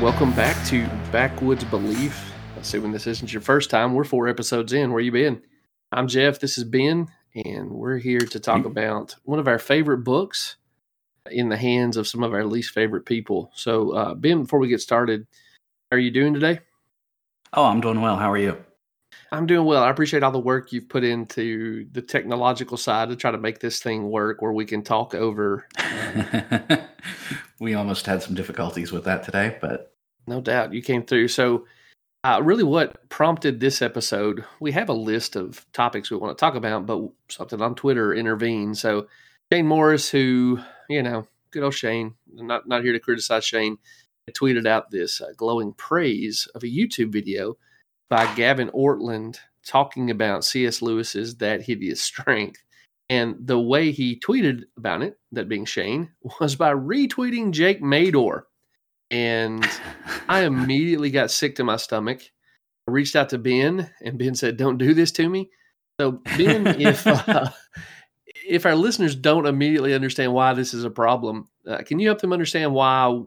Welcome back to Backwoods Belief. Assuming this isn't your first time, we're four episodes in. Where you been? I'm Jeff. This is Ben, and we're here to talk about one of our favorite books in the hands of some of our least favorite people. So, uh, Ben, before we get started, how are you doing today? Oh, I'm doing well. How are you? I'm doing well. I appreciate all the work you've put into the technological side to try to make this thing work where we can talk over. we almost had some difficulties with that today, but no doubt you came through. So, uh, really, what prompted this episode? We have a list of topics we want to talk about, but something on Twitter intervened. So, Shane Morris, who you know, good old Shane, not not here to criticize Shane, tweeted out this uh, glowing praise of a YouTube video by Gavin Ortlund talking about C.S. Lewis's That Hideous Strength. And the way he tweeted about it, that being Shane, was by retweeting Jake Meador. And I immediately got sick to my stomach. I reached out to Ben, and Ben said, Don't do this to me. So, Ben, if. Uh, if our listeners don't immediately understand why this is a problem, uh, can you help them understand why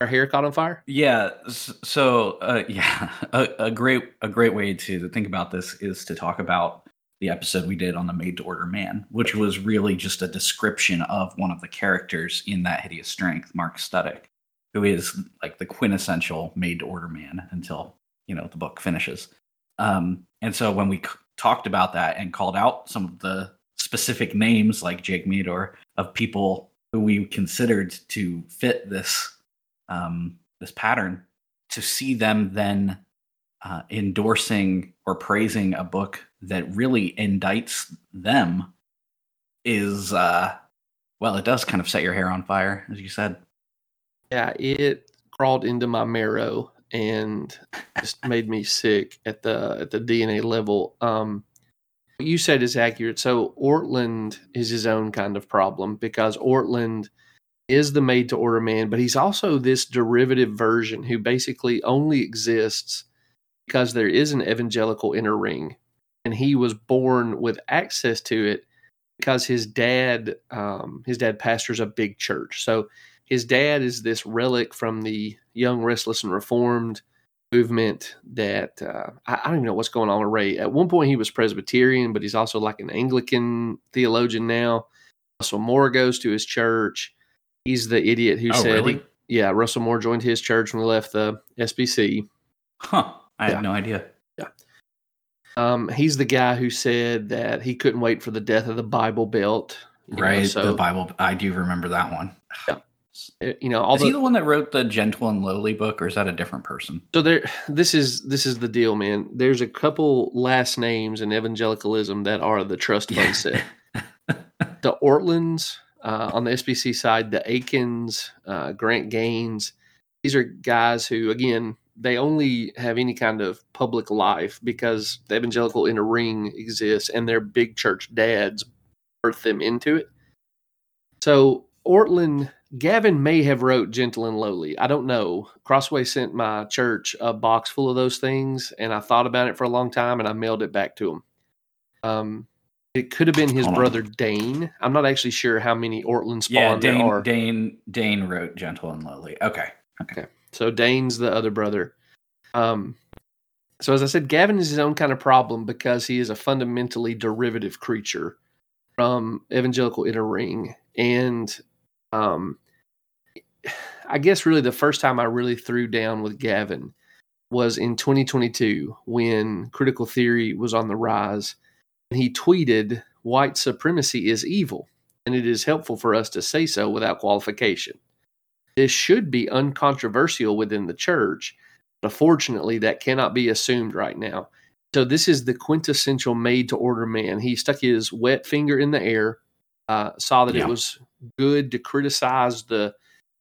our hair caught on fire? Yeah. So, uh, yeah, a, a, great a great way to think about this is to talk about the episode we did on the made to order man, which was really just a description of one of the characters in that hideous strength, Mark Studdock, who is like the quintessential made to order man until you know the book finishes. Um, and so when we c- talked about that and called out some of the specific names like Jake Meador of people who we considered to fit this um, this pattern, to see them then uh, endorsing or praising a book that really indicts them is uh, well, it does kind of set your hair on fire, as you said. Yeah, it crawled into my marrow and just made me sick at the at the DNA level. Um, what you said is accurate. So Ortlund is his own kind of problem because Ortlund is the made to order man, but he's also this derivative version who basically only exists because there is an evangelical inner ring. And he was born with access to it because his dad, um, his dad pastors a big church. So his dad is this relic from the young, restless, and reformed movement that uh, I, I, don't even know what's going on with Ray. At one point, he was Presbyterian, but he's also like an Anglican theologian now. Russell Moore goes to his church. He's the idiot who oh, said, really? he, "Yeah, Russell Moore joined his church when we left the SBC." Huh? I yeah. had no idea. Yeah. Um, he's the guy who said that he couldn't wait for the death of the Bible Belt. Right. Know, so, the Bible. I do remember that one. Yeah. You know, all is the, he the one that wrote the Gentle and Lowly book, or is that a different person? So there, this is this is the deal, man. There's a couple last names in evangelicalism that are the trust fund set. the Ortlunds uh, on the SBC side, the Akins, uh, Grant Gaines. These are guys who, again, they only have any kind of public life because the evangelical inner ring exists and their big church dads birth them into it. So Ortlund, Gavin may have wrote Gentle and Lowly. I don't know. Crossway sent my church a box full of those things, and I thought about it for a long time, and I mailed it back to him. Um, it could have been his Hold brother on. Dane. I'm not actually sure how many Ortlund spawn yeah, Dane, there are. Dane Dane wrote Gentle and Lowly. Okay. Okay. okay. So Dane's the other brother. Um so as I said, Gavin is his own kind of problem because he is a fundamentally derivative creature from evangelical inner ring. And um I guess really the first time I really threw down with Gavin was in 2022 when critical theory was on the rise And he tweeted, White supremacy is evil, and it is helpful for us to say so without qualification. This should be uncontroversial within the church, but unfortunately, that cannot be assumed right now. So, this is the quintessential made to order man. He stuck his wet finger in the air, uh, saw that yeah. it was good to criticize the,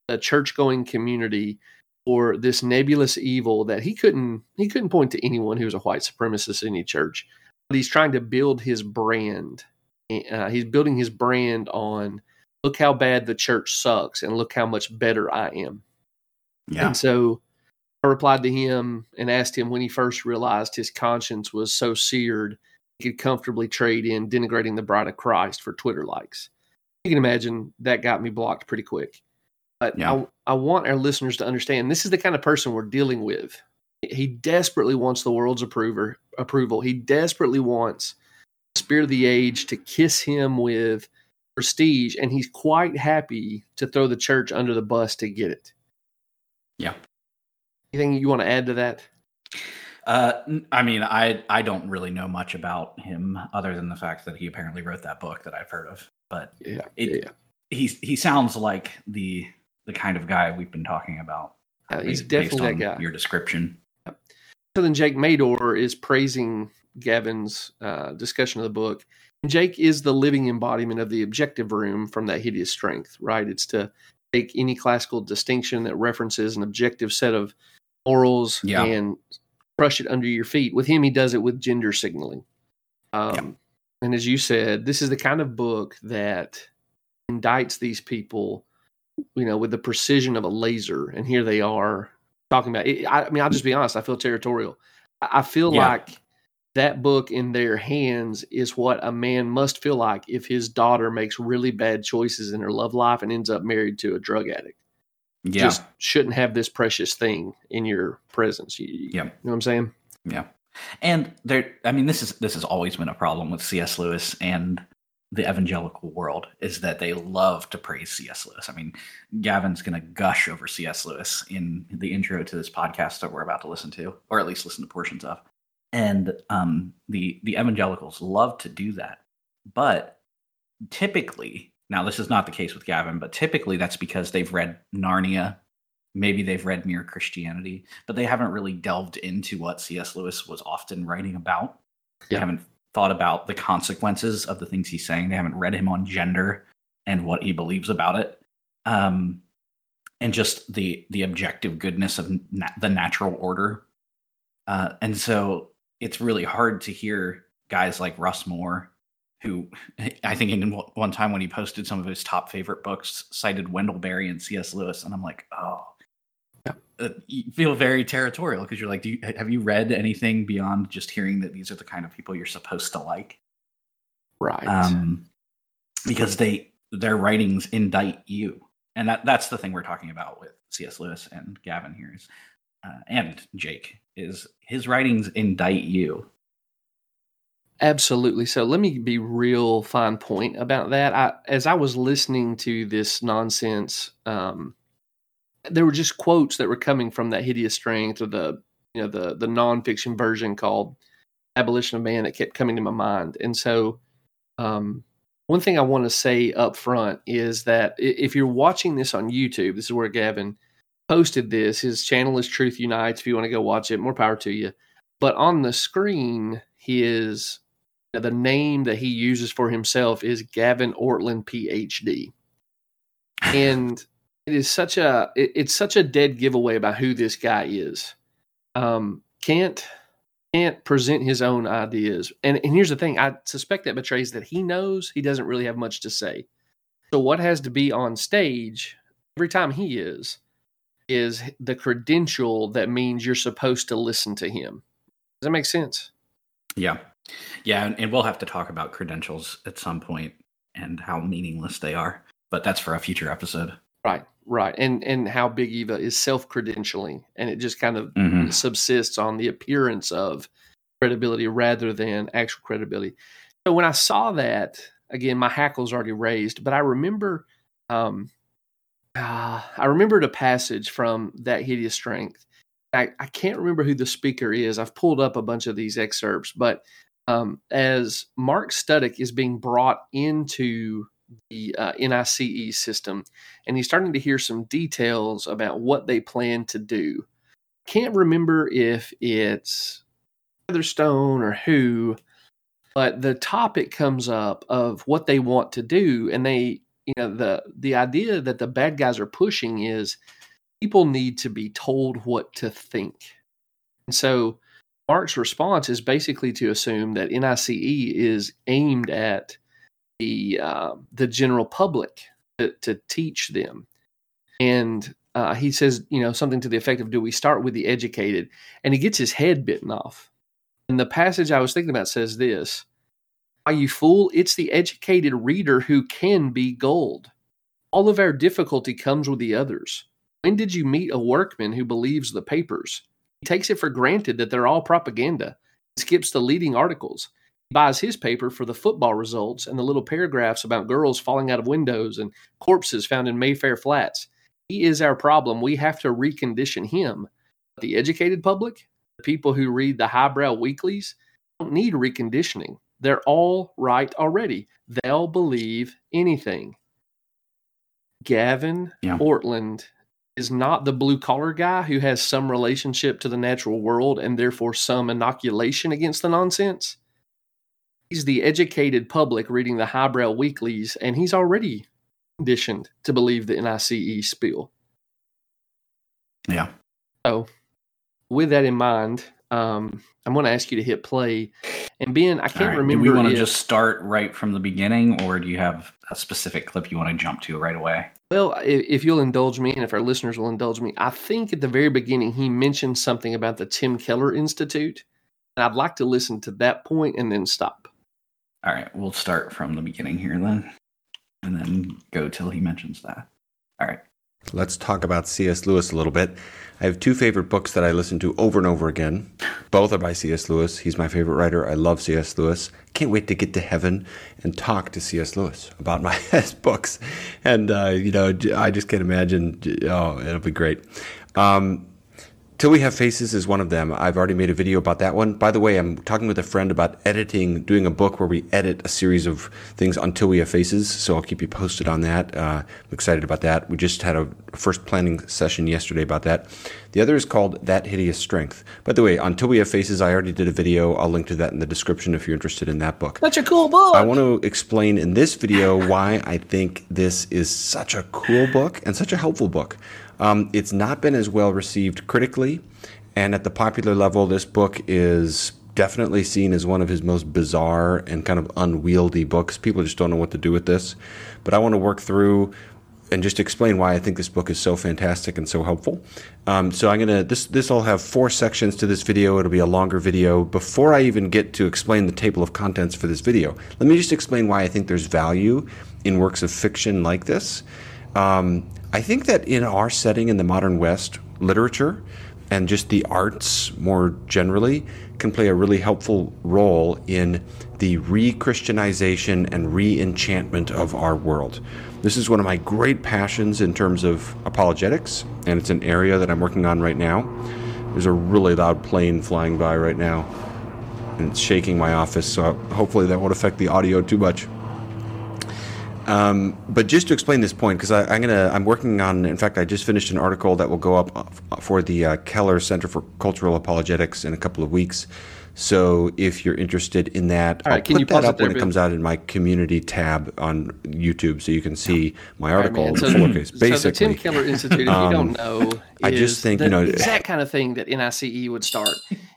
the church going community for this nebulous evil that he couldn't he couldn't point to anyone who was a white supremacist in any church but he's trying to build his brand. Uh, he's building his brand on look how bad the church sucks and look how much better I am. Yeah. And so I replied to him and asked him when he first realized his conscience was so seared he could comfortably trade in denigrating the bride of Christ for Twitter likes. You can imagine that got me blocked pretty quick. But Yeah. I, I want our listeners to understand this is the kind of person we're dealing with. He desperately wants the world's approver, approval. He desperately wants the spirit of the age to kiss him with prestige, and he's quite happy to throw the church under the bus to get it. Yeah. Anything you want to add to that? Uh, I mean, I I don't really know much about him other than the fact that he apparently wrote that book that I've heard of. But Yeah. It- yeah. he he sounds like the the kind of guy we've been talking about. Uh, he's based definitely that guy. Your description. So then Jake Meador is praising Gavin's uh, discussion of the book. Jake is the living embodiment of the objective room from that hideous strength, right? It's to take any classical distinction that references an objective set of morals Yeah. and crush it under your feet. With him, he does it with gender signaling. Um, And as you said, this is the kind of book that indicts these people, you know, with the precision of a laser. And here they are talking about it. I, mean, I'll just be honest. I feel territorial. I, feel Yeah. like that book in their hands is what a man must feel like if his daughter makes really bad choices in her love life and ends up married to a drug addict. Yeah. Just shouldn't have this precious thing in your presence. You, you know what I'm saying? Yeah. And there I mean this is this has always been a problem with C.S. Lewis and the evangelical world is that they love to praise C.S. Lewis. I mean, Gavin's going to gush over C.S. Lewis in the intro to this podcast that we're about to listen to, or at least listen to portions of. And um, the the evangelicals love to do that, but typically, now this is not the case with Gavin, but typically that's because they've read Narnia maybe they've read Mere Christianity, but they haven't really delved into what C.S. Lewis was often writing about. They haven't thought about the consequences of the things he's saying. They haven't read him on gender and what he believes about it, um, and just the the objective goodness of na- the natural order. Uh, and so it's really hard to hear guys like Russ Moore, who I think in one- one time when he posted some of his top favorite books, cited Wendell Berry and C.S. Lewis, and I'm like, oh, uh, you feel very territorial because you're like, do you, have you read anything beyond just hearing that these are the kind of people you're supposed to like? Right. Um, because they their writings indict you, and that that's the thing we're talking about with C.S. Lewis and Gavin here is, uh, and Jake is his writings indict you. Absolutely. So let me be real fine point about that. I, as I was listening to this nonsense, um, there were just quotes that were coming from that hideous strength or the you know the the nonfiction version called Abolition of Man that kept coming to my mind. And so, um, one thing I want to say up front is that if you're watching this on YouTube, this is where Gavin posted this. His channel is Truth Unites. If you want to go watch it, more power to you. But on the screen, his the name that he uses for himself is Gavin Ortlund, PhD, and it is such a it- it's such a dead giveaway about who this guy is. Um, can't can't present his own ideas, and and here's the thing: I suspect that betrays that he knows he doesn't really have much to say. So what has to be on stage every time he is is the credential that means you're supposed to listen to him. Does that make sense? Yeah, yeah, and, and we'll have to talk about credentials at some point and how meaningless they are, but that's for a future episode. Right, right, and and how Big Eva is self credentialing, and it just kind of Mhm. subsists on the appearance of credibility rather than actual credibility. So when I saw that again, my hackles already raised, but I remember, um, uh, I remembered a passage from that hideous strength. I, I can't remember who the speaker is. I've pulled up a bunch of these excerpts, but um, as Mark Studdock is being brought into the uh, NICE system, and he's starting to hear some details about what they plan to do. Can't remember if it's Featherstone or who, but the topic comes up of what they want to do, and they, you know, the the idea that the bad guys are pushing is people need to be told what to think, and so Mark's response is basically to assume that NICE is aimed at the uh, the general public to, to teach them. And uh, he says, you know, something to the effect of, "Do we start with the educated?" And he gets his head bitten off. And the passage I was thinking about says this: "Are you fool? It's the educated reader who can be gold." All of our difficulty comes with the others. When did you meet a workman who believes the papers? He takes it for granted that they're all propaganda, skips the leading articles. He buys his paper for the football results and the little paragraphs about girls falling out of windows and corpses found in Mayfair flats. He is our problem. We have to recondition him. The educated public, the people who read the highbrow weeklies, don't need reconditioning. They're all right already. They'll believe anything. Gavin Yeah. Ortlund is not the blue collar guy who has some relationship to the natural world and therefore some inoculation against the nonsense. He's the educated public reading the highbrow weeklies, and he's already conditioned to believe the NICE spiel. Yeah. So, with that in mind, um, I'm going to ask you to hit play. And Ben, I can't right. remember. Do we want to just start right from the beginning, or do you have a specific clip you want to jump to right away? Well, if you'll indulge me, and if our listeners will indulge me, I think at the very beginning he mentioned something about the Tim Keller Institute, and I'd like to listen to that point and then stop. All right, we'll start from the beginning here then, and then go till he mentions that. All right. Let's talk about C.S. Lewis a little bit. I have two favorite books that I listen to over and over again. Both are by C.S. Lewis. He's my favorite writer. I love C.S. Lewis. Can't wait to get to heaven and talk to C.S. Lewis about my best books. And, uh, you know, I just can't imagine. Oh, it'll be great. Um, Till We Have Faces is one of them. I've already made a video about that one. By the way, I'm talking with a friend about editing, doing a book where we edit a series of things until we have faces. So I'll keep you posted on that. Uh, I'm excited about that. We just had a first planning session yesterday about that. The other is called That Hideous Strength. By the way, Until We Have Faces, I already did a video. I'll link to that in the description if you're interested in that book. Such a cool book. I want to explain in this video why I think this is such a cool book and such a helpful book. Um, it's not been as well received critically, and at the popular level, this book is definitely seen as one of his most bizarre and kind of unwieldy books. People just don't know what to do with this. But I want to work through and just explain why I think this book is so fantastic and so helpful. Um, so I'm gonna this this will have four sections to this video. It'll be a longer video. Before I even get to explain the table of contents for this video, let me just explain why I think there's value in works of fiction like this. Um, I think that in our setting in the modern West, literature and just the arts more generally can play a really helpful role in the re Christianization and re enchantment of our world. This is one of my great passions in terms of apologetics, and it's an area that I'm working on right now. There's a really loud plane flying by right now, and it's shaking my office, so hopefully that won't affect the audio too much. Um, but just to explain this point, because I'm gonna, I'm working on. In fact, I just finished an article that will go up for the uh, Keller Center for Cultural Apologetics in a couple of weeks. So if you're interested in that, right, I'll can put you that up there, when it comes out in my community tab on YouTube, so you can see my article in So, full-case. so the Tim Keller Institute, if you um, don't know, I just think, the you know- exact kind of thing that NICE would start.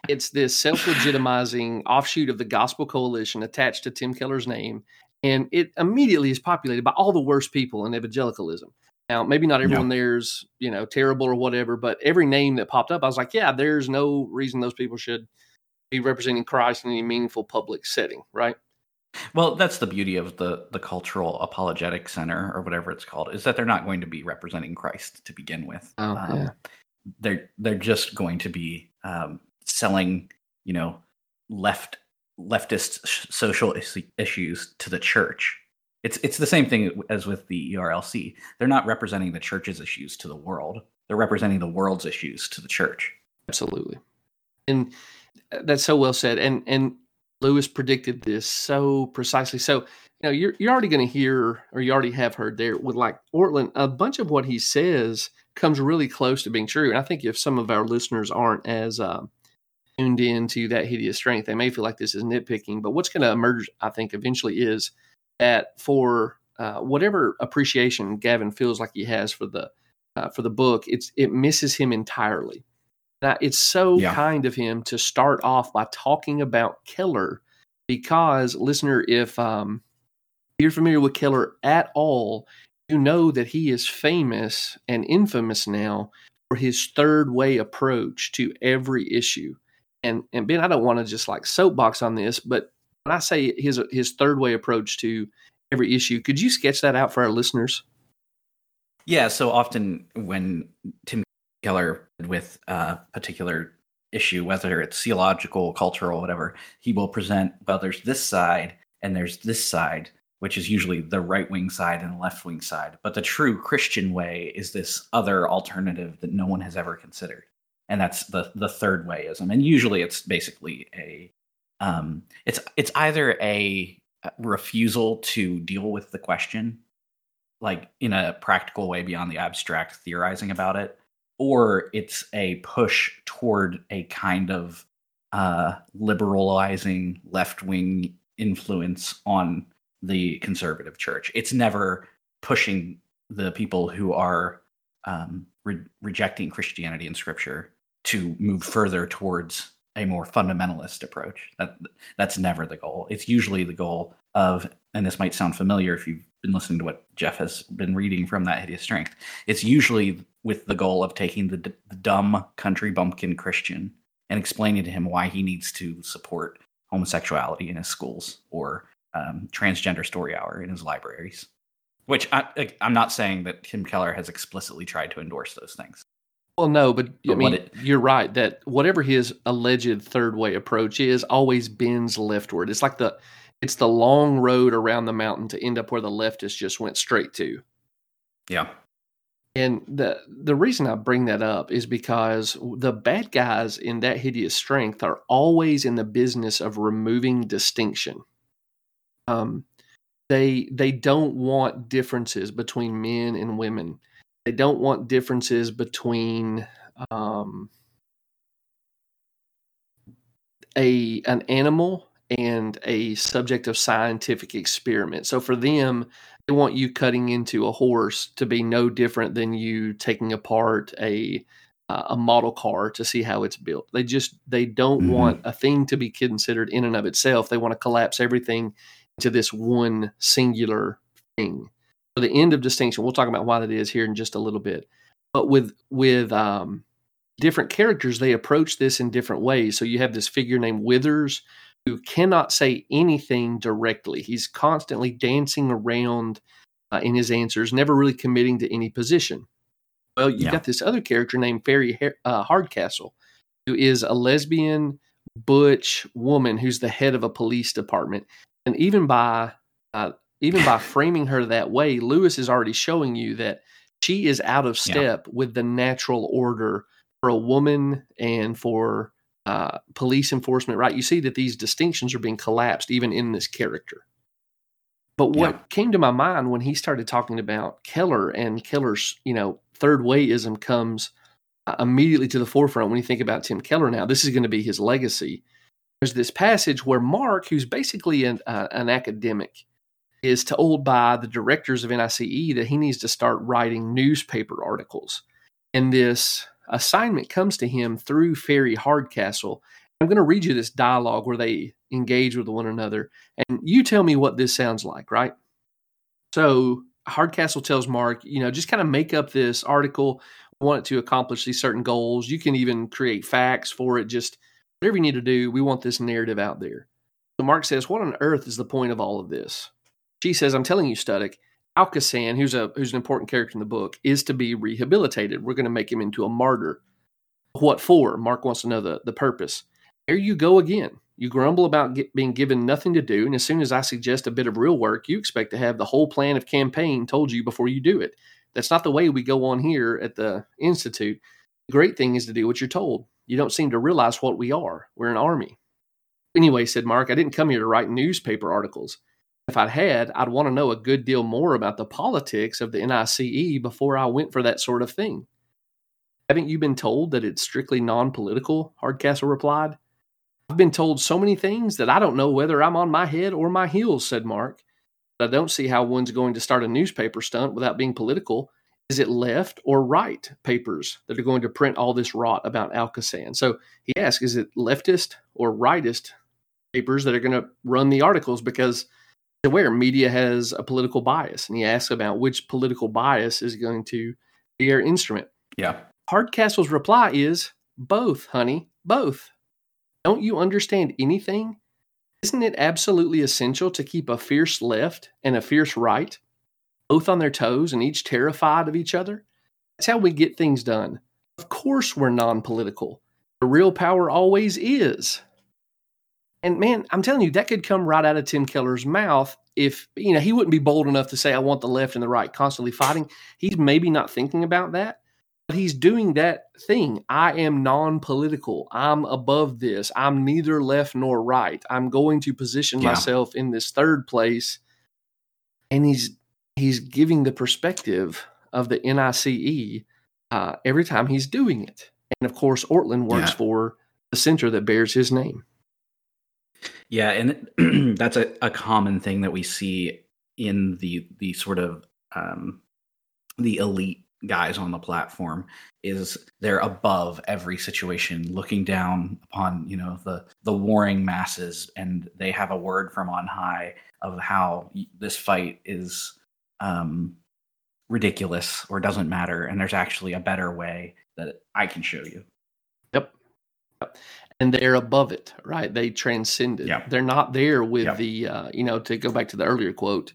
It's this self-legitimizing offshoot of the Gospel Coalition attached to Tim Keller's name, and it immediately is populated by all the worst people in evangelicalism. Now, maybe not everyone there's you know terrible or whatever, but every name that popped up, I was like, yeah, there's no reason those people should be representing Christ in any meaningful public setting, right? Well, that's the beauty of the the Cultural Apologetic Center or whatever it's called is that they're not going to be representing Christ to begin with. Oh, Um, yeah. They're they're just going to be um, selling, you know, left leftist sh- social is- issues to the church. It's it's the same thing as with the ERLC. They're not representing the church's issues to the world. They're representing the world's issues to the church. Absolutely. And uh, that's so well said. And and Lewis predicted this so precisely. So, you know, you're you're already going to hear or you already have heard there with like Ortlund, a bunch of what he says comes really close to being true. And I think if some of our listeners aren't as um, tuned into that hideous strength, they may feel like this is nitpicking. But what's going to emerge, I think, eventually is that for uh, whatever appreciation Gavin feels like he has for the uh, for the book, it's it misses him entirely. Now, it's so Yeah. kind of him to start off by talking about Keller, because listener, if um, you're familiar with Keller at all, you know that he is famous and infamous now for his third way approach to every issue. And and Ben, I don't want to just like soapbox on this, but when I say his his third way approach to every issue, could you sketch that out for our listeners? Yeah, so often when Tim Keller with a particular issue, whether it's theological, cultural, whatever, he will present, well, there's this side and there's this side, which is usually the right wing side and the left wing side. But the true Christian way is this other alternative that no one has ever considered. And that's the the third wayism. And usually it's basically a um, it's it's either a refusal to deal with the question like in a practical way beyond the abstract theorizing about it or it's a push toward a kind of uh, liberalizing left-wing influence on the conservative church it's never pushing the people who are um, re- rejecting christianity and scripture to move further towards a more fundamentalist approach. That that's never the goal. It's usually the goal of, and this might sound familiar if you've been listening to what Jeff has been reading from that hideous strength. It's usually with the goal of taking the, d- the dumb country bumpkin Christian and explaining to him why he needs to support homosexuality in his schools or um, transgender story hour in his libraries. Which I, I'm not saying that Tim Keller has explicitly tried to endorse those things. Well, no, but, But I mean, it- you're right that whatever his alleged third way approach is, always bends leftward. It's like the it's the long road around the mountain to end up where the leftists just went straight to. Yeah. And the the reason I bring that up is because the bad guys in that hideous strength are always in the business of removing distinction. Um, they they don't want differences between men and women. They don't want differences between um, a an animal and a subject of scientific experiment. So for them, they want you cutting into a horse to be no different than you taking apart a uh, a model car to see how it's built. They just they don't Mhm. want a thing to be considered in and of itself. They want to collapse everything into this one singular thing. So the end of distinction. We'll talk about why that is here in just a little bit. But with with um, different characters, they approach this in different ways. So you have this figure named Withers who cannot say anything directly. He's constantly dancing around uh, in his answers, never really committing to any position. Well, you Yeah. got this other character named Fairy uh, Hardcastle, who is a lesbian butch woman who's the head of a police department, and even by uh, even by framing her that way, Lewis is already showing you that she is out of Yeah. step with the natural order for a woman and for uh, police enforcement. Right? You see that these distinctions are being collapsed even in this character. But what Yeah. came to my mind when he started talking about Keller and Keller's, you know, third wayism comes uh, immediately to the forefront when you think about Tim Keller now. This is going to be his legacy. There's this passage where Mark, who's basically an, uh, an academic, is told by the directors of NICE that he needs to start writing newspaper articles. And this assignment comes to him through Fairy Hardcastle. I'm going to read you this dialogue where they engage with one another. And you tell me what this sounds like, right? So Hardcastle tells Mark, you know, just kind of make up this article. Want it to accomplish these certain goals. You can even create facts for it. Just whatever you need to do. We want this narrative out there. So Mark says, "What on earth is the point of all of this?" She says, "I'm telling you, Studdock. Alcasan, who's a who's an important character in the book, is to be rehabilitated. We're going to make him into a martyr. What for? Mark wants to know the the purpose. There you go again. You grumble about get, being given nothing to do, and as soon as I suggest a bit of real work, you expect to have the whole plan of campaign told you before you do it. That's not the way we go on here at the institute. The great thing is to do what you're told. You don't seem to realize what we are. We're an army. Anyway, said Mark, I didn't come here to write newspaper articles. If I'd had, I'd want to know a good deal more about the politics of the NICE before I went for that sort of thing. Haven't you been told that it's strictly non political? Hardcastle replied. I've been told so many things that I don't know whether I'm on my head or my heels, said Mark. But I don't see how one's going to start a newspaper stunt without being political. Is it left or right papers that are going to print all this rot about Alcasan? So he asks, is it leftist or rightist papers that are going to run the articles? Because aware media has a political bias. And he asks about which political bias is going to be our instrument. Yeah. Hardcastle's reply is both, honey, both. Don't you understand anything? Isn't it absolutely essential to keep a fierce left and a fierce right? both on their toes and each terrified of each other. That's how we get things done. Of course, we're non political. The real power always is. And man, I'm telling you, that could come right out of Tim Keller's mouth if, you know, he wouldn't be bold enough to say, I want the left and the right constantly fighting. He's maybe not thinking about that, but he's doing that thing. I am non political. I'm above this. I'm neither left nor right. I'm going to position Yeah. myself in this third place. And he's he's giving the perspective of the NICE uh, every time he's doing it. And of course, Ortlund works Yeah. for the center that bears his name. Yeah, and that's a, a common thing that we see in the the sort of um, the elite guys on the platform is they're above every situation, looking down upon you know the the warring masses, and they have a word from on high of how this fight is um, ridiculous or doesn't matter, and there's actually a better way that I can show you. Yep. Yep. And they're above it, right? They transcend it. They're not there with the, uh, you know, to go back to the earlier quote,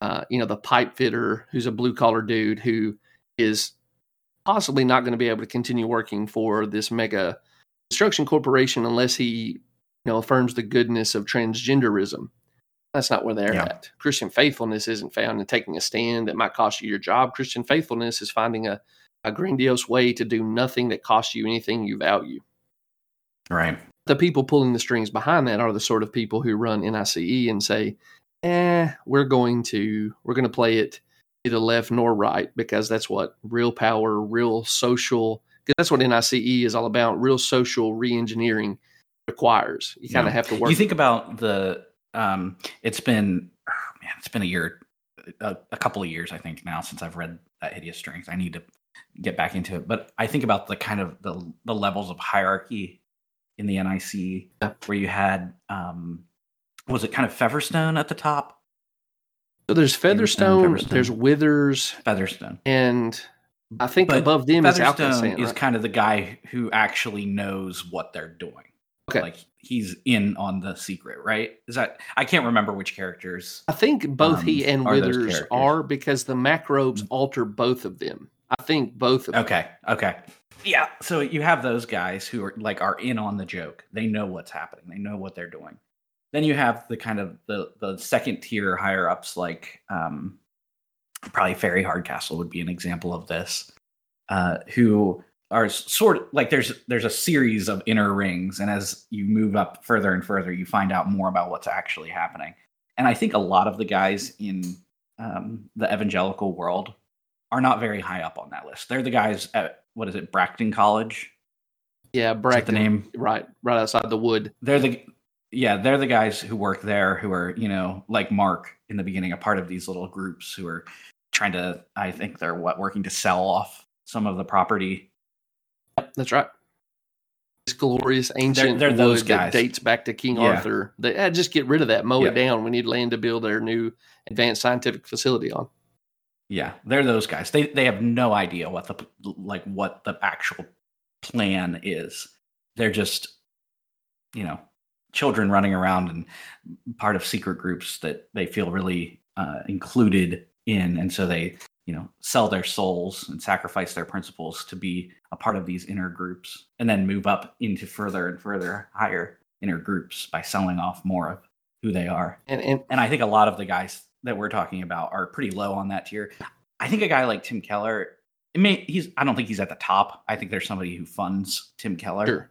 uh, you know, the pipe fitter who's a blue collar dude who is possibly not going to be able to continue working for this mega construction corporation unless he, you know, affirms the goodness of transgenderism. That's not where they're Yeah. at. Christian faithfulness isn't found in taking a stand that might cost you your job. Christian faithfulness is finding a, a grandiose way to do nothing that costs you anything you value Right. the people pulling the strings behind that are the sort of people who run NICE and say, "Eh, we're going to we're going to play it either left nor right because that's what real power, real social. 'cause That's what NICE is all about. Real social reengineering requires. You kind Yeah. of have to work. You think about the um it's been oh, man, it's been a year a, a couple of years I think now since I've read that hideous strength. I need to get back into it. But I think about the kind of the the levels of hierarchy in the NIC where you had um was it kind of Featherstone at the top? so there's Featherstone, Featherstone. there's Withers, Featherstone. and I think But above them is Featherstone Alcasan. is right? kind of the guy who actually knows what they're doing. Okay. Like he's in on the secret, right? Is that I can't remember which characters. I think both he um, and are Withers are because the macrobes alter both of them. I think both of them. Okay, okay. Yeah, so you have those guys who are like are in on the joke. They know what's happening. They know what they're doing. Then you have the kind of the the second tier higher ups like um probably Fairy Hardcastle would be an example of this. Uh who are sort of like there's there's a series of inner rings and as you move up further and further you find out more about what's actually happening. And I think a lot of the guys in um, the evangelical world are not very high up on that list. They're the guys at what is it, Bracton College? Yeah, Bracton. the name? Right, right outside the wood. They're the yeah, they're the guys who work there who are, you know, like Mark in the beginning, a part of these little groups who are trying to I think they're what working to sell off some of the property. That's right. This glorious ancient they're those wood that guys. dates back to King Yeah. Arthur. They eh, just get rid of that, mow Yeah. it down. We need land to build our new advanced scientific facility on. Yeah, they're those guys. They they have no idea what the like what the actual plan is. They're just you know, children running around and part of secret groups that they feel really uh, included in, and so they, you know, sell their souls and sacrifice their principles to be a part of these inner groups, and then move up into further and further higher inner groups by selling off more of who they are. And and And I think a lot of the guys that we're talking about are pretty low on that tier. I think a guy like Tim Keller, may he's I don't think he's at the top. I think there's somebody who funds Tim Keller sure.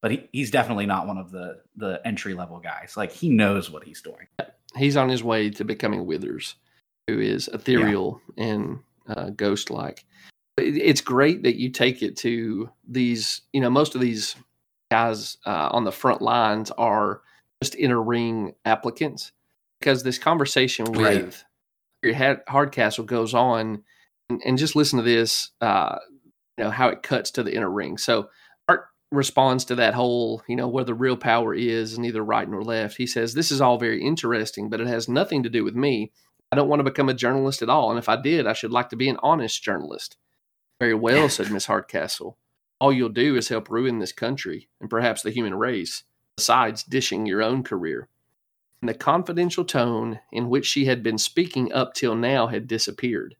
but he, he's definitely not one of the the entry level guys. Like he knows what he's doing. He's on his way to becoming Withers, who is ethereal and uh, ghost like. It's great that you take it to these, you know, most of these guys uh, on the front lines are just inner ring applicants because this conversation Right. with your Hardcastle goes on, and, and just listen to this, uh, you know, how it cuts to the inner ring. So Art responds to that whole, you know, where the real power is, neither right nor left. He says, This is all very interesting, but it has nothing to do with me. I don't want to become a journalist at all. And if I did, I should like to be an honest journalist. Very well, said Miss Hardcastle. All you'll do is help ruin this country and perhaps the human race, besides dishing your own career. And the confidential tone in which she had been speaking up till now had disappeared,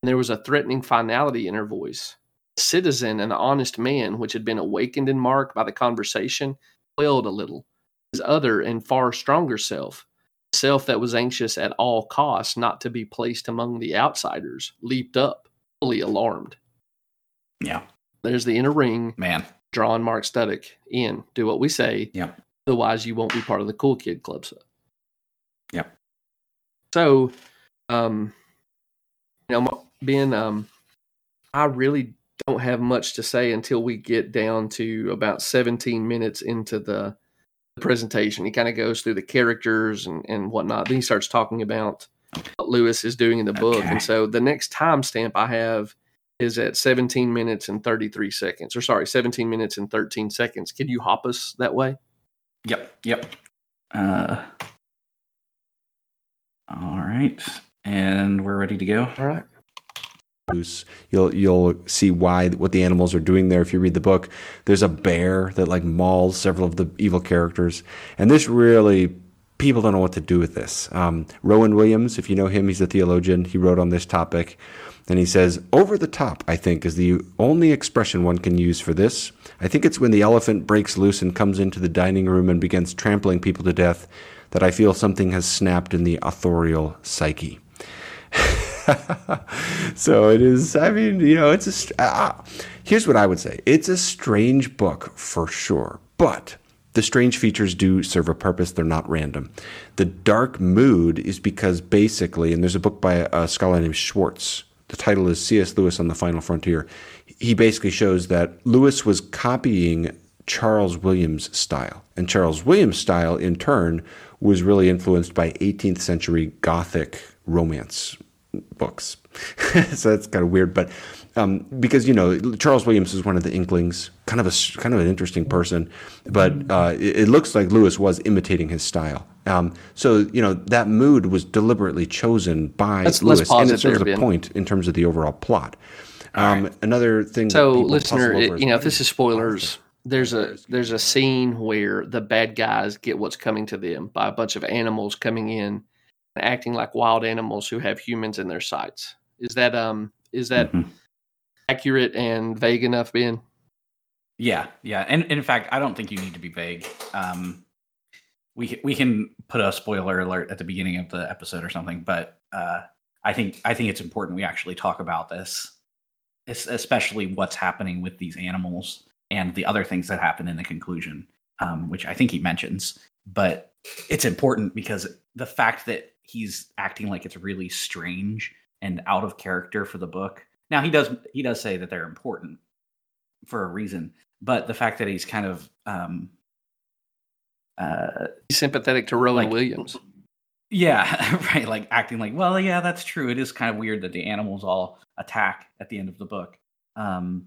and there was a threatening finality in her voice. The citizen and honest man, which had been awakened in Mark by the conversation, quailed a little. His other and far stronger self, the self that was anxious at all costs not to be placed among the outsiders, leaped up, fully alarmed. Yeah. There's the inner ring, Man. drawing Mark Studdock in. Do what we say. Yeah. Otherwise, you won't be part of the cool kid club. So, Yep. so um, you know, Ben, um, I really don't have much to say until we get down to about 17 minutes into the presentation. He kind of goes through the characters and, and whatnot. Then he starts talking about what Lewis is doing in the book. Okay. And so the next timestamp I have is at 17 minutes and 33 seconds, or sorry, 17 minutes and 13 seconds. Could you hop us that way? Yep. Yep. Uh, all right. And we're ready to go. All right. loose. You'll you'll see why what the animals are doing there if you read the book. There's a bear that like mauls several of the evil characters, and this really people don't know what to do with this. Um, Rowan Williams, if you know him, he's a theologian. He wrote on this topic, and he says, "Over the top." I think is the only expression one can use for this. I think it's when the elephant breaks loose and comes into the dining room and begins trampling people to death that I feel something has snapped in the authorial psyche. so it is. I mean, you know, it's a. str- Uh, here's what I would say: it's a strange book for sure, but the strange features do serve a purpose. They're not random. The dark mood is because basically, and there's a book by a scholar named Schwartz. The title is C.S. Lewis on the Final Frontier. He basically shows that Lewis was copying Charles Williams' style, and Charles Williams' style, in turn, was really influenced by 18th century Gothic romance books. so that's kind of weird, but um, because you know Charles Williams is one of the Inklings, kind of a kind of an interesting person, but uh, it, it looks like Lewis was imitating his style. Um, so you know that mood was deliberately chosen by Let's- let's Lewis, pause and it serves a point in terms of the overall plot. Um, Another thing. So, listener, it- you know, if this is is spoilers, there's a there's a scene where the bad guys get what's coming to them by a bunch of animals coming in and acting like wild animals who have humans in their sights. Is that um is that Mhm. accurate and vague enough, Ben? Yeah, yeah, and, and in fact, I don't think you need to be vague. Um, we we can put a spoiler alert at the beginning of the episode or something, but uh, I think I think it's important we actually talk about this, es- especially what's happening with these animals and the other things that happen in the conclusion, um, which I think he mentions. But it's important because the fact that he's acting like it's really strange and out of character for the book. Now he does he does say that they're important for a reason, but the fact that he's kind of um, uh, He's sympathetic to Rowan Like- Williams. yeah, right. Like acting like, well, yeah, that's true. It is kind of weird that the animals all attack at the end of the book. Um,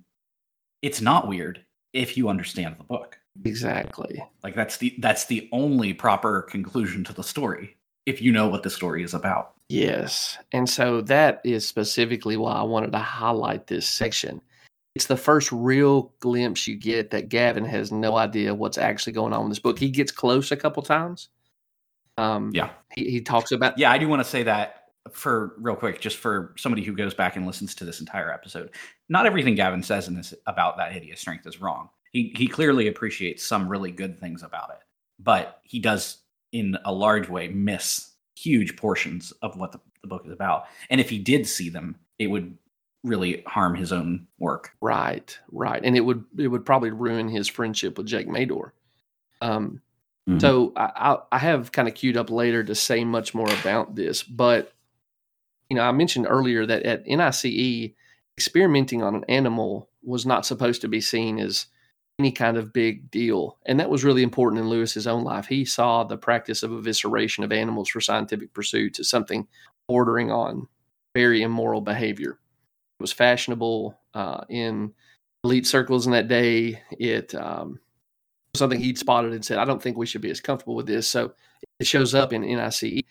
it's not weird if you understand the book. Exactly. Like that's the that's the only proper conclusion to the story if you know what the story is about. Yes. And so that is specifically why I wanted to highlight this section. It's the first real glimpse you get that Gavin has no idea what's actually going on in this book. He gets close a couple times. Um, Yeah. He, he talks about, Yeah, I do want to say that for real quick, just for somebody who goes back and listens to this entire episode. Not everything Gavin says in this about that hideous strength is wrong. He he clearly appreciates some really good things about it, but he does in a large way miss huge portions of what the, the book is about. And if he did see them, it would really harm his own work. right, right. And it would, it would probably ruin his friendship with Jake Meador. Um, Mhm. So I, I, I have kind of queued up later to say much more about this, but you know, I mentioned earlier that at NICE, experimenting on an animal was not supposed to be seen as any kind of big deal, and that was really important in Lewis's own life. He saw the practice of evisceration of animals for scientific pursuits as something bordering on very immoral behavior. It was fashionable uh, in elite circles in that day. It um, something he'd spotted and said, I don't think we should be as comfortable with this. So it shows up in NICE.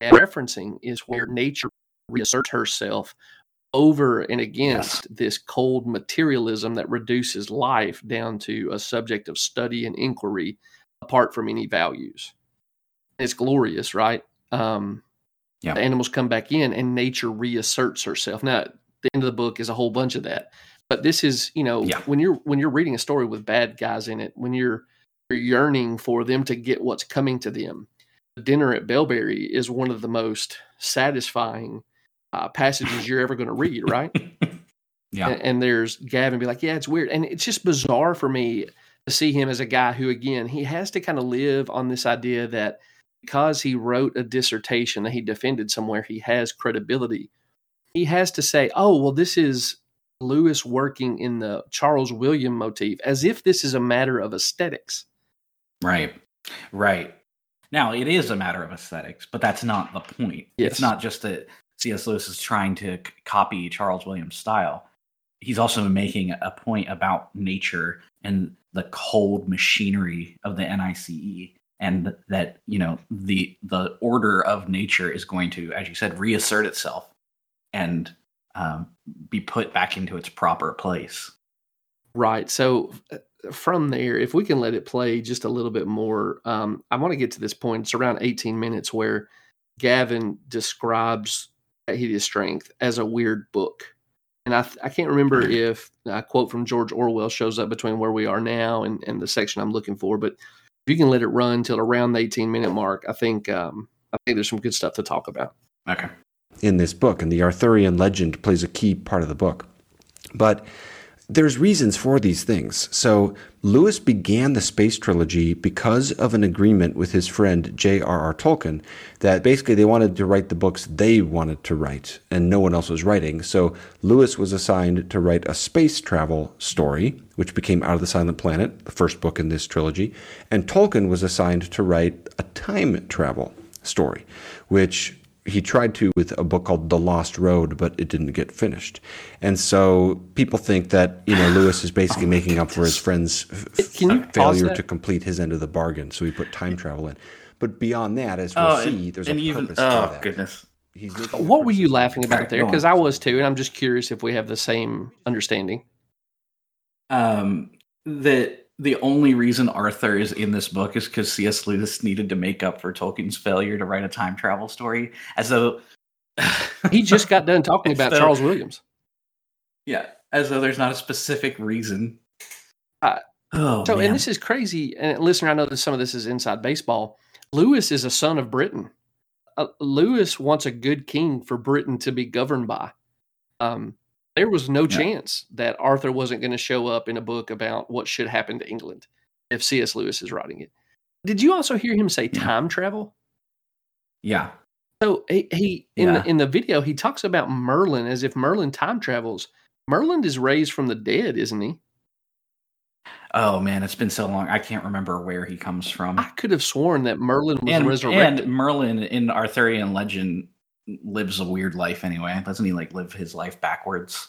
Referencing is where nature reasserts herself over and against this cold materialism that reduces life down to a subject of study and inquiry apart from any values. It's glorious, right? Um, Yeah. The animals come back in and nature reasserts herself. Now, the end of the book is a whole bunch of that. But this is, you know, Yeah. when you're when you're reading a story with bad guys in it, when you're you're yearning for them to get what's coming to them. Dinner at Belbury is one of the most satisfying uh, passages you're ever going to read, right? Yeah. and, and there's Gavin be like, yeah, it's weird, and it's just bizarre for me to see him as a guy who, again, he has to kind of live on this idea that because he wrote a dissertation that he defended somewhere, he has credibility. He has to say, oh, well, this is Lewis working in the Charles William motif, as if this is a matter of aesthetics. Right. Right. Now, it is a matter of aesthetics, but that's not the point. Yes. It's not just that C.S. Lewis is trying to c- copy Charles Williams' style. He's also making a point about nature and the cold machinery of the NICE and that, you know, the the order of nature is going to, as you said, reassert itself and um, be put back into its proper place. Right. So uh, from there, if we can let it play just a little bit more, um, I want to get to this point. It's around 18 minutes where Gavin describes Hideous Strength as a weird book. And I, I can't remember if a quote from George Orwell shows up between where we are now and, and the section I'm looking for, but if you can let it run till around the 18 minute mark, I think um, I think there's some good stuff to talk about. Okay. in this book, and the Arthurian legend plays a key part of the book. But there's reasons for these things. So Lewis began the space trilogy because of an agreement with his friend J.R.R. Tolkien that basically they wanted to write the books they wanted to write and no one else was writing. So Lewis was assigned to write a space travel story, which became Out of the Silent Planet, the first book in this trilogy, and Tolkien was assigned to write a time travel story, which he tried to with a book called The Lost Road, but it didn't get finished. And so people think that you know Lewis is basically making up for his friend's f- Can you failure to complete his end of the bargain. So he put time travel in. But beyond that, as we'll Oh, see, and, there's a and even purpose to oh that. goodness. He's What were you laughing about there? Because I was too, and I'm just curious if we have the same understanding. um, that the only reason Arthur is in this book is because C.S. Lewis needed to make up for Tolkien's failure to write a time travel story, as though He just got done talking about So- Charles Williams. yeah, as though there's not a specific reason. Uh, oh, So, man. and this is crazy. And listener, I know that some of this is inside baseball. Lewis is a son of Britain. Uh, Lewis wants a good king for Britain to be governed by. Um, there was no Yeah. chance that Arthur wasn't going to show up in a book about what should happen to England if C.S. Lewis is writing it. Did you also hear him say time travel? yeah, So he, he in Yeah. the in the video he talks about Merlin as if Merlin time travels. Merlin is raised from the dead, isn't he? oh man, it's been so long. I can't remember where he comes from. I could have sworn that Merlin was and, resurrected. and Merlin in Arthurian legend lives a weird life anyway. Doesn't he like live his life backwards?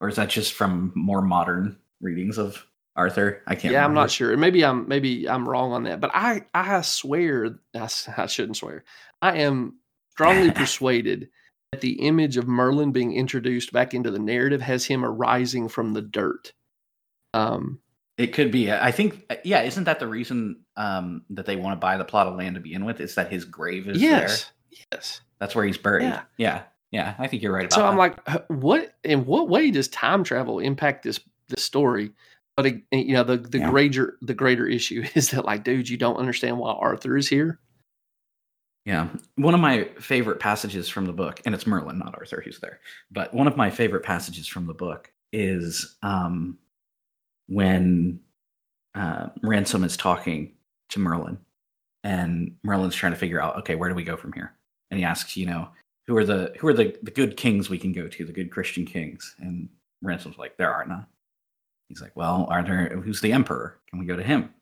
Or is that just from more modern readings of Arthur? I can't yeah, I'm not sure. Maybe I'm maybe I'm wrong on that, but I I swear I shouldn't swear. I am strongly persuaded that the image of Merlin being introduced back into the narrative has him arising from the dirt. Um, It could be. I think yeah, isn't that the reason um that they want to buy the plot of land to begin with? Is that his grave is there? Yes. That's where he's buried. Yeah. Yeah. Yeah. I think you're right about So that. So I'm like, what? In what way does time travel impact this this story? But it, you know, the the Yeah. greater the greater issue is that like, dude, you don't understand why Arthur is here. Yeah. One of my favorite passages from the book, and it's Merlin, not Arthur, who's there. But one of my favorite passages from the book is um, when uh, Ransom is talking to Merlin, and Merlin's trying to figure out, okay, where do we go from here? And he asks, you know, who are the who are the, the good kings we can go to, the good Christian kings? And Ransom's like, there are none. He's like, well, are there? Who's the emperor? Can we go to him?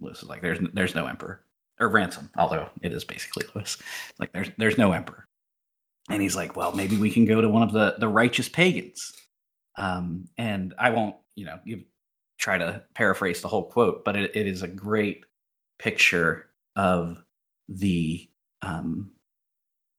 Lewis is like, there's there's no emperor or ransom, although it is basically Lewis. Like there's there's no emperor. And he's like, well, maybe we can go to one of the the righteous pagans. Um, and I won't, you know, give, try to paraphrase the whole quote, but it, it is a great picture of the um,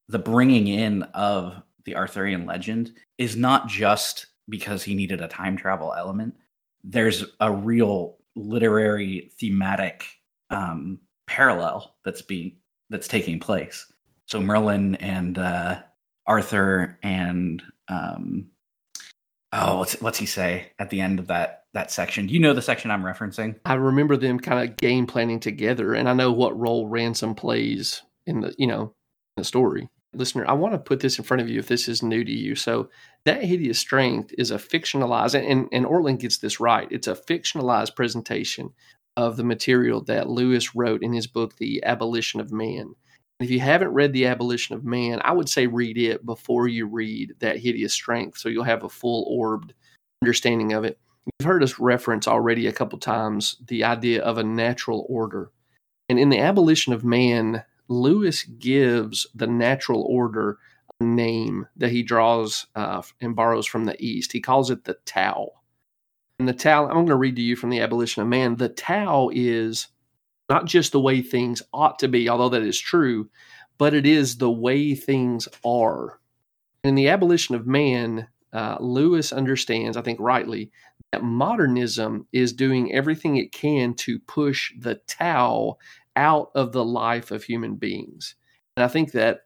the bringing in of the Arthurian legend is not just because he needed a time travel element. There's a real literary thematic um, parallel that's being that's taking place. So Merlin and uh, Arthur and um, oh, what's what's he say at the end of that that section? Do you know the section I'm referencing? I remember them kind of game planning together, and I know what role Ransom plays in the you know the story. Listener, I want to put this in front of you if this is new to you. So that hideous strength is a fictionalized, and and Ortlund gets this right. It's a fictionalized presentation of the material that Lewis wrote in his book, The Abolition of Man. If you haven't read The Abolition of Man, I would say read it before you read That Hideous Strength so you'll have a full orbed understanding of it. You've heard us reference already a couple times the idea of a natural order. And in The Abolition of Man, Lewis gives the natural order a name that he draws uh, and borrows from the East. He calls it the Tao. And the Tao, I'm going to read to you from the Abolition of Man. The Tao is not just the way things ought to be, although that is true, but it is the way things are. In the Abolition of Man, uh, Lewis understands, I think rightly, that modernism is doing everything it can to push the Tao out of the life of human beings. And I think that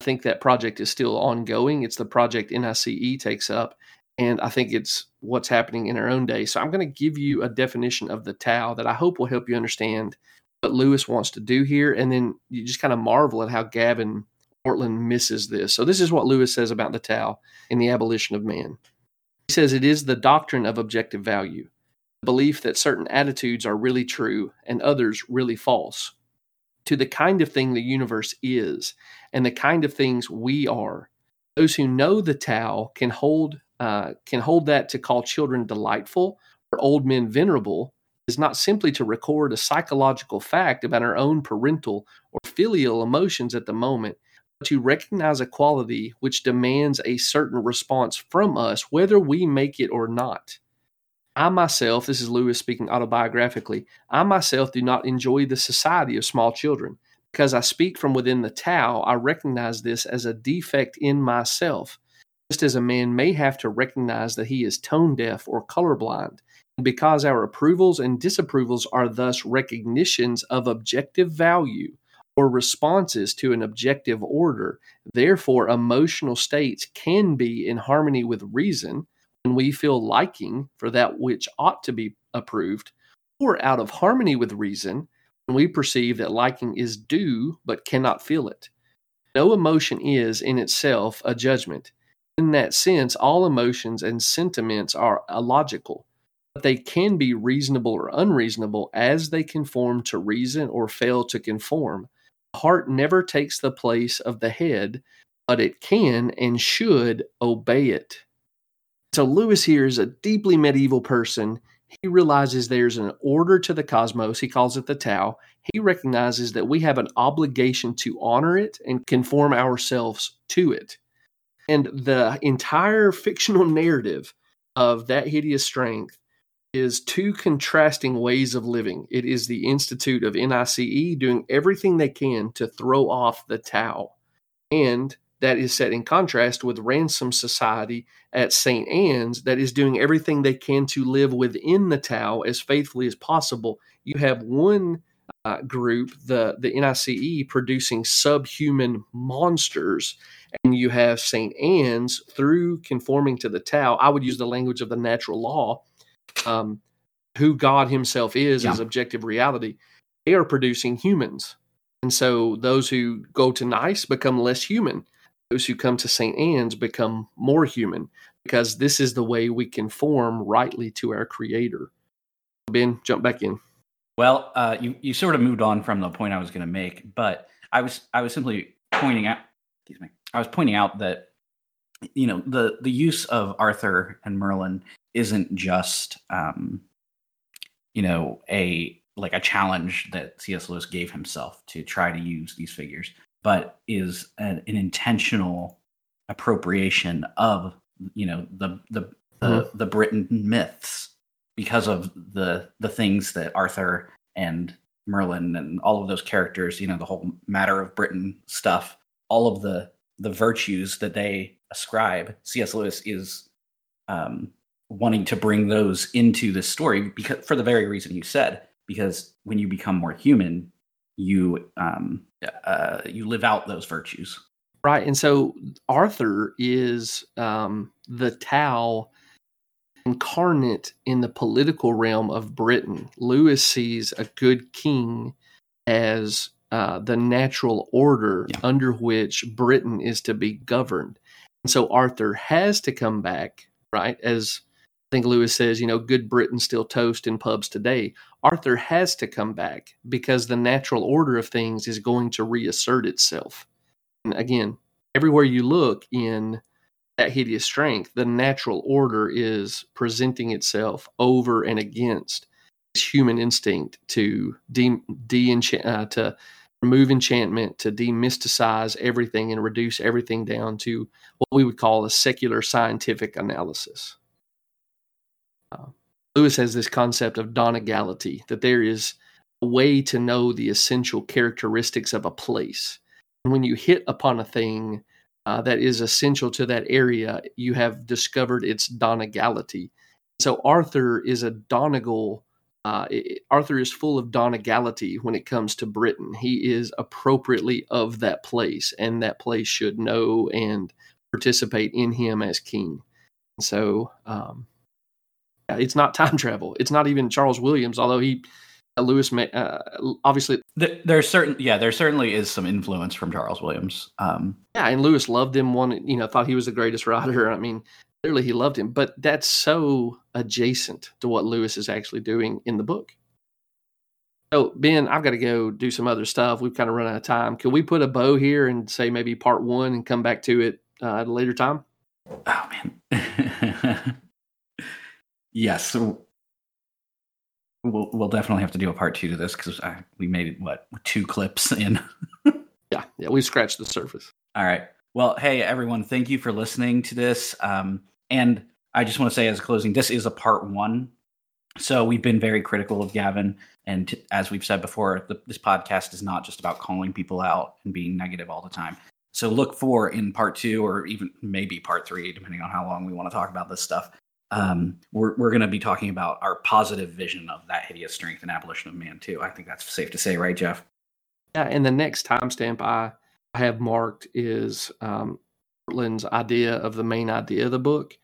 I think that project is still ongoing. It's the project NICE takes up, and I think it's what's happening in our own day. So I'm going to give you a definition of the Tao that I hope will help you understand what Lewis wants to do here. And then you just kind of marvel at how Gavin Ortlund misses this. So this is what Lewis says about the Tao in the abolition of man. He says it is the doctrine of objective value, belief that certain attitudes are really true and others really false, to the kind of thing the universe is and the kind of things we are. Those who know the Tao can hold uh, can hold that to call children delightful or old men venerable is not simply to record a psychological fact about our own parental or filial emotions at the moment, but to recognize a quality which demands a certain response from us, whether we make it or not. I myself, this is Lewis speaking autobiographically, I myself do not enjoy the society of small children. Because I speak from within the Tao, I recognize this as a defect in myself just as a man may have to recognize that he is tone deaf or colorblind. And because our approvals and disapprovals are thus recognitions of objective value or responses to an objective order, therefore, emotional states can be in harmony with reason we feel liking for that which ought to be approved, or out of harmony with reason when we perceive that liking is due but cannot feel it. No emotion is in itself a judgment in that sense, all emotions and sentiments are illogical, but they can be reasonable or unreasonable as they conform to reason or fail to conform. The heart never takes the place of the head, but it can and should obey it. So, Lewis here is a deeply medieval person. He realizes there's an order to the cosmos. He calls it the Tao. He recognizes that we have an obligation to honor it and conform ourselves to it. And the entire fictional narrative of that hideous strength is two contrasting ways of living. It is the Institute of NICE doing everything they can to throw off the Tao. And that is set in contrast with Ransom Society at St. Anne's that is doing everything they can to live within the Tao as faithfully as possible. You have one uh, group, the, the NICE, producing subhuman monsters and you have St. Anne's through conforming to the Tao. I would use the language of the natural law, um, who God Himself is yeah. as objective reality. They are producing humans. And so those who go to NICE become less human. Those who come to St. Anne's become more human because this is the way we conform rightly to our Creator. Ben, jump back in. Well, uh, you you sort of moved on from the point I was going to make, but I was I was simply pointing out. Excuse me. I was pointing out that you know the the use of Arthur and Merlin isn't just um, you know a like a challenge that C.S. Lewis gave himself to try to use these figures, but is an, an intentional appropriation of you know the the the, mm-hmm. the Britain myths because of the the things that Arthur and Merlin and all of those characters, you know, the whole matter of Britain stuff, all of the the virtues that they ascribe, C.S. Lewis is um, wanting to bring those into the story because for the very reason you said because when you become more human you um uh, you live out those virtues. Right and so arthur is um the Tao incarnate in the political realm of britain. Lewis sees a good king as uh, the natural order yeah. under which britain is to be governed. And so arthur has to come back right as think Lewis says, you know, good Britain still toast in pubs today. Arthur has to come back because the natural order of things is going to reassert itself. And again, everywhere you look in that hideous strength, the natural order is presenting itself over and against this human instinct to de, de uh, to remove enchantment, to demysticize everything and reduce everything down to what we would call a secular scientific analysis. Uh, Lewis has this concept of donegality, that there is a way to know the essential characteristics of a place. And when you hit upon a thing uh, that is essential to that area, you have discovered its donegality. So Arthur is a Donegal. Uh, it, Arthur is full of donegality when it comes to Britain. He is appropriately of that place, and that place should know and participate in him as king. So um, it's not time travel. It's not even Charles Williams, although he uh, Lewis uh, obviously there, there's certain yeah there certainly is some influence from Charles Williams. Um, yeah, and Lewis loved him. One you know thought he was the greatest writer. I mean, clearly he loved him, but that's so adjacent to what Lewis is actually doing in the book. So Ben, I've got to go do some other stuff. We've kind of run out of time. Can we put a bow here and say maybe part one and come back to it uh, at a later time? Oh man. Yes. we'll we'll definitely have to do a part two to this because we made what two clips in. yeah, yeah, we scratched the surface. All right. Well, hey everyone, thank you for listening to this. Um, and I just want to say, as a closing, this is a part one. So we've been very critical of Gavin, and t- as we've said before, the, this podcast is not just about calling people out and being negative all the time. So look for in part two, or even maybe part three, depending on how long we want to talk about this stuff um, we're, we're going to be talking about our positive vision of that hideous strength and abolition of man too. I think that's safe to say, right, Jeff? Yeah, and the next timestamp I have marked is um, Ortlund's idea of the main idea of the book.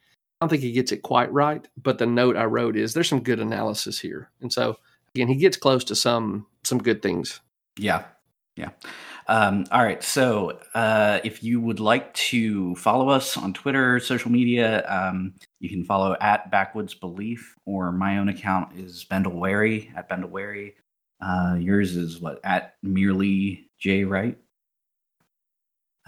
I don't think he gets it quite right, but the note I wrote is there's some good analysis here, and so again, he gets close to some some good things. Yeah, yeah. Um, all right. So uh, if you would like to follow us on Twitter, social media, um, you can follow at Backwoods Belief, or my own account is Bendel Wary at Bendel Wary. Uh, yours is what at merely J Wright.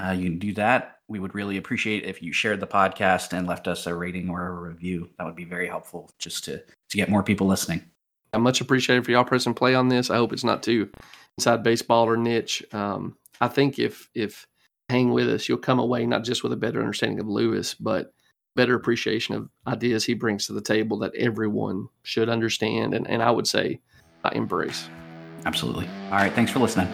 Uh, you can do that. We would really appreciate if you shared the podcast and left us a rating or a review. That would be very helpful just to to get more people listening. I much appreciated for y'all pressing play on this. I hope it's not too inside baseball or niche. Um, I think if if hang with us, you'll come away not just with a better understanding of Lewis, but better appreciation of ideas he brings to the table that everyone should understand and, and I would say uh, embrace. Absolutely. All right. Thanks for listening.